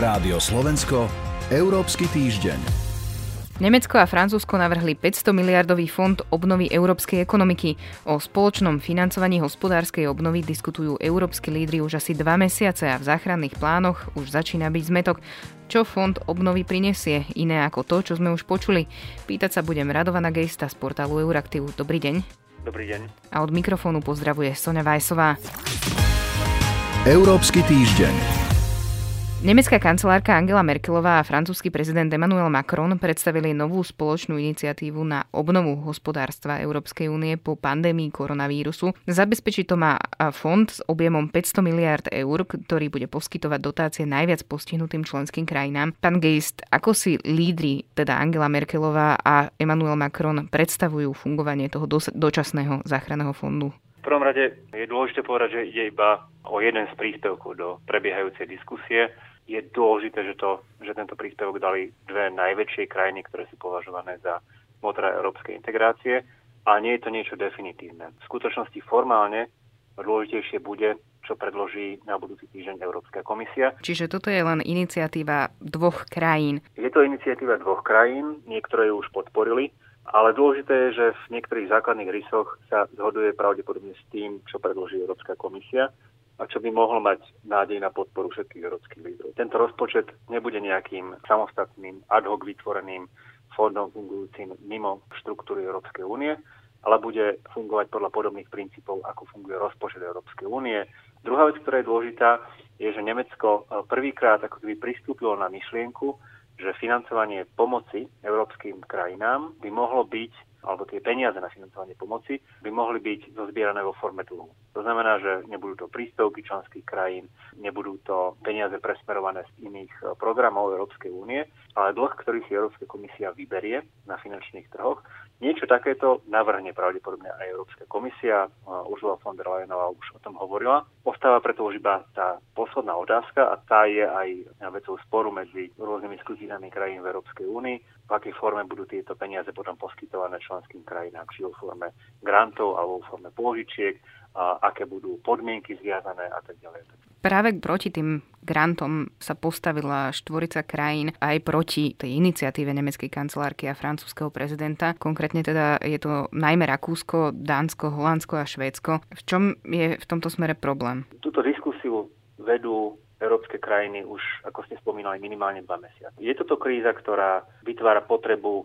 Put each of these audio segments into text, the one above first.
Rádio Slovensko, Európsky týždeň. Nemecko a Francúzsko navrhli 500 miliardový fond obnovy európskej ekonomiky. O spoločnom financovaní hospodárskej obnovy diskutujú európsky lídry už asi dva mesiace a v záchranných plánoch už začína byť zmetok. Čo fond obnovy prinesie, iné ako to, čo sme už počuli? Pýtať sa budem Radovaná Gejsta z portálu Euraktiv. Dobrý deň. Dobrý deň. A od mikrofónu pozdravuje Sonja Vajsová. Európsky týždeň. Nemecká kancelárka Angela Merkelová a francúzsky prezident Emmanuel Macron predstavili novú spoločnú iniciatívu na obnovu hospodárstva Európskej únie po pandémii koronavírusu. Zabezpečí to má fond s objemom 500 miliard eur, ktorý bude poskytovať dotácie najviac postihnutým členským krajinám. Pán Geist, ako si lídry, teda Angela Merkelová a Emmanuel Macron, predstavujú fungovanie toho dočasného záchranného fondu? V prvom rade je dôležité povedať, že ide iba o jeden z príspevkov do prebiehajúcej diskusie je dôležité, že, to, že tento príspevok dali dve najväčšie krajiny, ktoré sú považované za motora európskej integrácie a nie je to niečo definitívne. V skutočnosti formálne dôležitejšie bude, čo predloží na budúci týždeň Európska komisia. Čiže toto je len iniciatíva dvoch krajín. Je to iniciatíva dvoch krajín, niektoré ju už podporili, ale dôležité je, že v niektorých základných rysoch sa zhoduje pravdepodobne s tým, čo predloží Európska komisia a čo by mohlo mať nádej na podporu všetkých európskych lídrov. Tento rozpočet nebude nejakým samostatným ad hoc vytvoreným fondom fungujúcim mimo štruktúry Európskej únie, ale bude fungovať podľa podobných princípov, ako funguje rozpočet Európskej únie. Druhá vec, ktorá je dôležitá, je, že Nemecko eh, prvýkrát ako keby pristúpilo na myšlienku, že financovanie pomoci európskym krajinám by mohlo byť alebo tie peniaze na financovanie pomoci by mohli byť zozbierané vo forme dlhu. To znamená, že nebudú to príspevky členských krajín, nebudú to peniaze presmerované z iných eh, programov Európskej únie, ale dlh, ktorý si Európska komisia vyberie na finančných trhoch, niečo takéto navrhne pravdepodobne aj Európska komisia. Eh, Ursula von der Leyenová už o tom hovorila. Ostáva preto už iba tá posledná otázka a tá je aj vecou sporu medzi rôznymi skupinami krajín v Európskej únii, v akej forme budú tieto peniaze potom poskytované členským krajinám, či vo forme grantov alebo vo forme pôžičiek, a aké budú podmienky zviazané a tak ďalej. Práve proti tým grantom sa postavila štvorica krajín aj proti tej iniciatíve nemeckej kancelárky a francúzského prezidenta. Konkrétne teda je to najmä Rakúsko, Dánsko, Holandsko a Švédsko. V čom je v tomto smere problém? Túto diskusiu vedú európske krajiny už, ako ste spomínali, minimálne dva mesiace. Je toto kríza, ktorá vytvára potrebu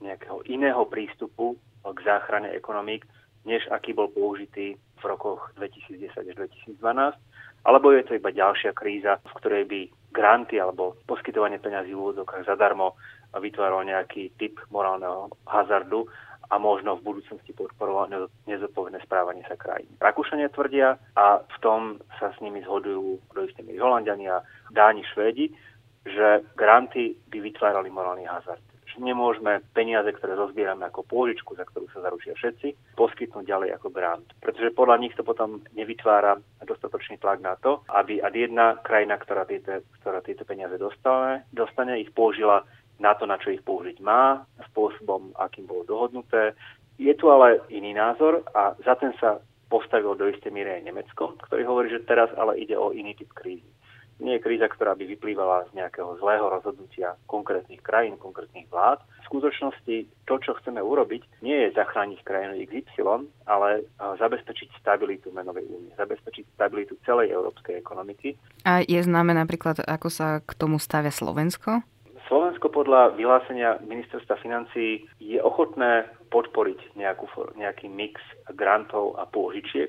nejakého iného prístupu k záchrane ekonomík, než aký bol použitý v rokoch 2010 až 2012, alebo je to iba ďalšia kríza, v ktorej by granty alebo poskytovanie peňazí v úvodzovkách zadarmo vytváralo nejaký typ morálneho hazardu a možno v budúcnosti podporovať nezodpovedné správanie sa krajín. Rakúšania tvrdia a v tom sa s nimi zhodujú do isté Holandiania, Dáni, Švédi, že granty by vytvárali morálny hazard nemôžeme peniaze, ktoré rozbierame ako pôžičku, za ktorú sa zaručia všetci, poskytnnúť ďalej ako grant. Pretože podľa nich to potom nevytvára dostatočný tlak na to, aby ad jedna krajina, ktorá tieto, ktorá tieto peniaze dostane, dostane, ich použila na to, na čo ich použiť má, spôsobom, akým bolo dohodnuté. Je tu ale iný názor a za ten sa postavilo do istej miery aj Nemecko, ktorý hovorí, že teraz ale ide o iný typ krízy nie je kríza, ktorá by vyplývala z nejakého zlého rozhodnutia konkrétnych krajín, konkrétnych vlád. V skutočnosti to, čo chceme urobiť, nie je zachrániť krajinu XY, ale zabezpečiť stabilitu menovej únie, zabezpečiť stabilitu celej európskej ekonomiky. A je známe napríklad, ako sa k tomu stavia Slovensko? Slovensko podľa vyhlásenia ministerstva financí je ochotné podporiť nejakú, nejaký mix grantov a pôžičiek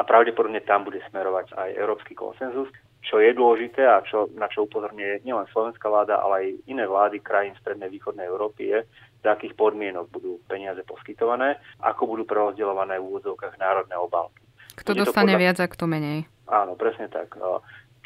a pravdepodobne tam bude smerovať aj európsky konsenzus. Čo je dôležité a čo, na čo upozorňuje nielen slovenská vláda, ale aj iné vlády krajín strednej východnej Európy je, za akých podmienok budú peniaze poskytované, ako budú prerozdeľované v úvodzovkách národné obálky. Kto dostane podľa... viac a kto menej. Áno, presne tak.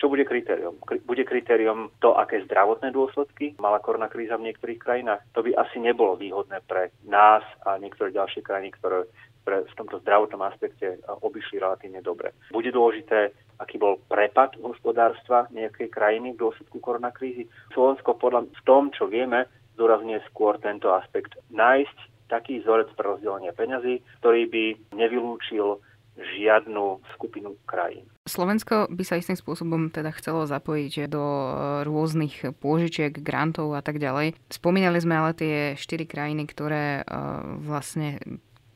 Čo bude kritérium? Bude kritérium to, aké zdravotné dôsledky mala korona kríza v niektorých krajinách. To by asi nebolo výhodné pre nás a niektoré ďalšie krajiny, ktoré pre, v tomto zdravotnom aspekte obišli relatívne dobre. Bude dôležité, aký bol prepad hospodárstva nejakej krajiny v dôsledku koronakrízy. Slovensko podľa v tom, čo vieme, zdôrazňuje skôr tento aspekt. Nájsť taký vzorec pre rozdelenie peňazí, ktorý by nevylúčil žiadnu skupinu krajín. Slovensko by sa istým spôsobom teda chcelo zapojiť do e, rôznych pôžičiek, grantov a tak ďalej. Spomínali sme ale tie štyri krajiny, ktoré vlastne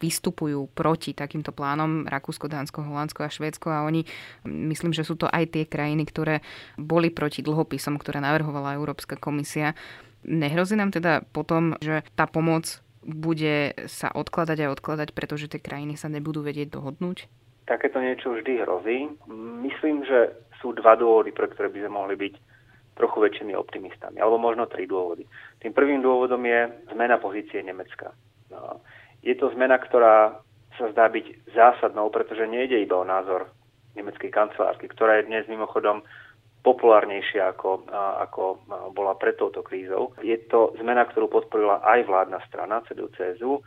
vystupujú proti takýmto plánom Rakúsko, Dánsko, Holandsko a Švédsko a oni, myslím, že sú to aj tie krajiny, ktoré boli proti dlhopisom, ktoré navrhovala Európska komisia. Nehrozí nám teda potom, že tá pomoc bude sa odkladať a odkladať, pretože tie krajiny sa nebudú vedieť dohodnúť? Takéto niečo vždy hrozí. Myslím, že sú dva dôvody, pre ktoré by sme mohli byť trochu väčšími optimistami, alebo možno tri dôvody. Tým prvým dôvodom je zmena pozície Nemecka. No, je to zmena, ktorá sa zdá byť zásadnou, pretože nejde iba o názor nemeckej kancelárky, ktorá je dnes mimochodom populárnejšia ako, ako bola pred touto krízou. Je to zmena, ktorú podporila aj vládna strana CDU-CSU.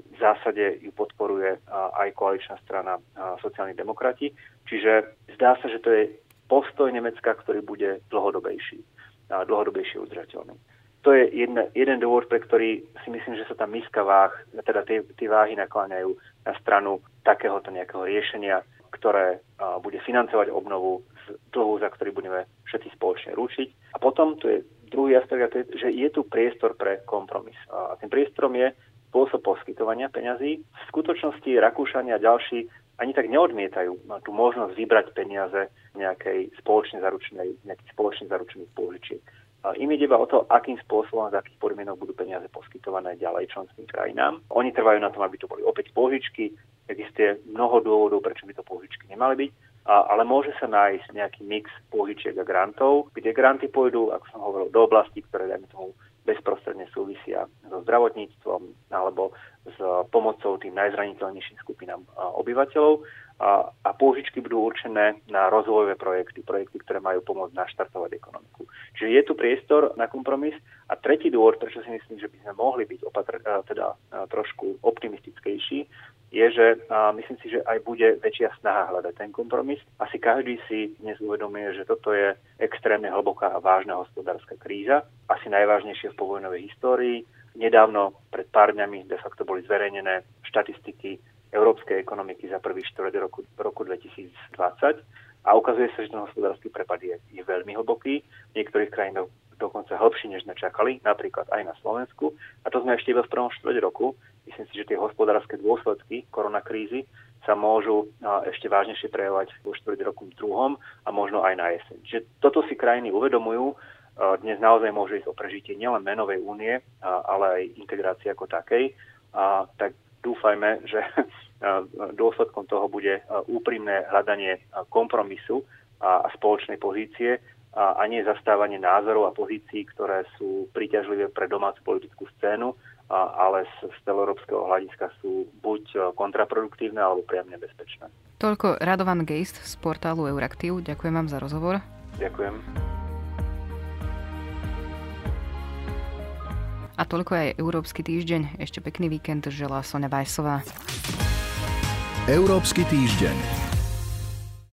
V zásade ju podporuje aj koaličná strana sociálnych demokrati. Čiže zdá sa, že to je postoj Nemecka, ktorý bude dlhodobejší, dlhodobejšie udržateľný to je jedna, jeden dôvod, pre ktorý si myslím, že sa tam miska váh, teda tie, tie váhy nakláňajú na stranu takéhoto nejakého riešenia, ktoré bude financovať obnovu z dlhu, za ktorý budeme všetci spoločne ručiť. A potom tu je druhý aspekt, že je tu priestor pre kompromis. A tým priestorom je spôsob poskytovania peňazí. V skutočnosti Rakúšania a ďalší ani tak neodmietajú tú možnosť vybrať peniaze nejakej spoločne zaručenej, nejakých spoločne zaručených pôžičiek. Im ide iba o to, akým spôsobom a z akých podmienok budú peniaze poskytované ďalej členským krajinám. Oni trvajú na tom, aby to boli opäť pôžičky. Existuje mnoho dôvodov, prečo by to pôžičky nemali byť, a, ale môže sa nájsť nejaký mix pôžičiek a grantov, kde granty pôjdu, ako som hovoril, do oblasti, ktoré, dajme tomu, bezprostredne súvisia so zdravotníctvom alebo s pomocou tým najzraniteľnejším skupinám obyvateľov a, a pôžičky budú určené na rozvojové projekty, projekty, ktoré majú pomôcť naštartovať ekonomiku. Čiže je tu priestor na kompromis. A tretí dôvod, prečo si myslím, že by sme mohli byť opatr- teda trošku optimistickejší, je, že a myslím si, že aj bude väčšia snaha hľadať ten kompromis. Asi každý si dnes uvedomuje, že toto je extrémne hlboká a vážna hospodárska kríza, asi najvážnejšia v povojnovej histórii. Nedávno, pred pár dňami, de facto boli zverejnené štatistiky európskej ekonomiky za prvý štvrť roku, roku 2020 a ukazuje sa, že ten hospodársky prepad je, je veľmi hlboký. V niektorých krajinách dokonca hlbší, než sme čakali, napríklad aj na Slovensku. A to sme ešte iba v prvom štvrť roku. Myslím si, že tie hospodárske dôsledky koronakrízy sa môžu ešte vážnejšie prejavovať vo štvrť roku druhom a možno aj na jeseň. Čiže toto si krajiny uvedomujú. Dnes naozaj môže ísť o prežitie nielen menovej únie, ale aj integrácie ako takej. A tak dúfajme, že dôsledkom toho bude úprimné hľadanie kompromisu a spoločnej pozície a nie zastávanie názorov a pozícií, ktoré sú príťažlivé pre domácu politickú scénu, ale z, z celoeurópskeho hľadiska sú buď kontraproduktívne alebo priam nebezpečné. Toľko Radovan Geist z portálu Euraktiv. Ďakujem vám za rozhovor. Ďakujem. A toľko aj Európsky týždeň. Ešte pekný víkend želá Sonja Vajsová. Európsky týždeň.